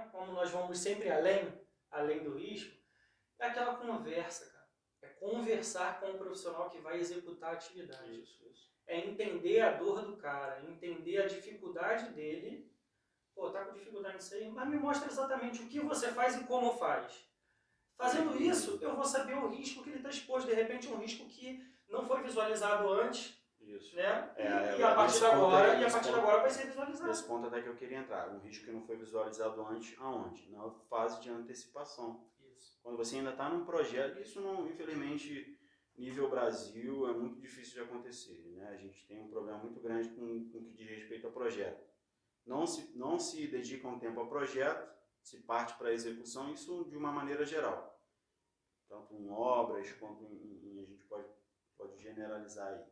né, como nós vamos sempre além, além do risco, é aquela conversa, cara. É conversar com o profissional que vai executar a atividade. Isso, isso. É entender a dor do cara, entender a dificuldade dele. Pô, tá com dificuldade nisso aí, mas me mostra exatamente o que você faz e como faz. Fazendo isso, eu vou saber o risco que ele está exposto. De repente, um risco que não foi visualizado antes, Isso. né? É, e, é, a partir esse agora, aí, e a esse partir ponto- agora vai ser visualizado. Nesse ponto até que eu queria entrar. Um risco que não foi visualizado antes, aonde? Na fase de antecipação. Isso. Quando você ainda está num projeto, isso não, infelizmente, nível Brasil, é muito difícil de acontecer. Né? A gente tem um problema muito grande com, com o que diz respeito ao projeto. Não se, não se dedica um tempo ao projeto, se parte para a execução, isso de uma maneira geral. Tanto em obras, quanto em, em- a gente pode, pode generalizar aí.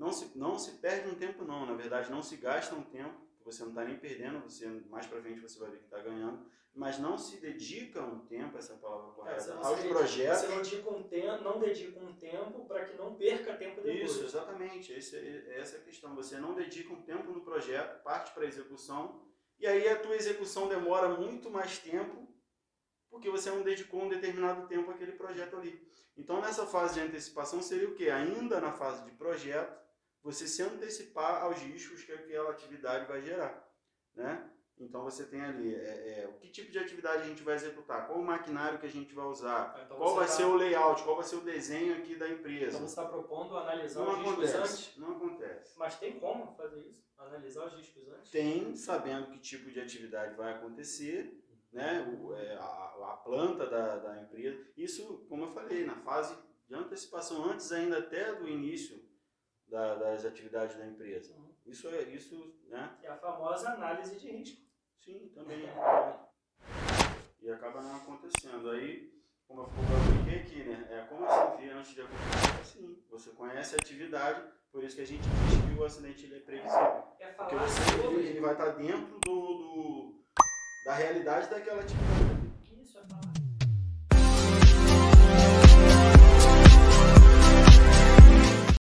Não se, não se perde um tempo não, na verdade não se gasta um tempo, que você não está nem perdendo, você mais para frente você vai ver que está ganhando, mas não se dedica um tempo, essa é a palavra É, correta, não aos projetos. Você não dedica um tempo, não dedica um tempo para que não perca tempo depois. Isso, exatamente. Esse, é- essa é a questão. Você não dedica um tempo no projeto, parte para a execução, e aí a tua execução demora muito mais tempo, porque você não dedicou um determinado tempo àquele projeto ali. Então, nessa fase de antecipação, seria o quê? Ainda na fase de projeto, você se antecipar aos riscos que aquela atividade vai gerar, né? Então, você tem ali é, é, o que tipo de atividade a gente vai executar, qual o maquinário que a gente vai usar, Então qual vai tá- ser o layout, qual vai ser o desenho aqui da empresa. Então você está propondo analisar Não os riscos acontece, antes. não acontece. Mas tem como fazer isso? Analisar os riscos antes? Tem, sabendo que tipo de atividade vai acontecer, né? O, é, a, a planta da, da empresa. Isso, como eu falei, na fase de antecipação, antes ainda até do início da- das atividades da empresa. Uhum. Isso é isso, né? É a famosa análise de risco. Sim, também. é. E acaba não acontecendo. Aí, como eu expliquei aqui, né? É como você vê antes de acontecer, é assim. Você conhece a atividade, por isso que a gente diz que o acidente ele é previsível. É Porque falar você ele, sobre... ele vai estar dentro do, do- da realidade daquela atividade.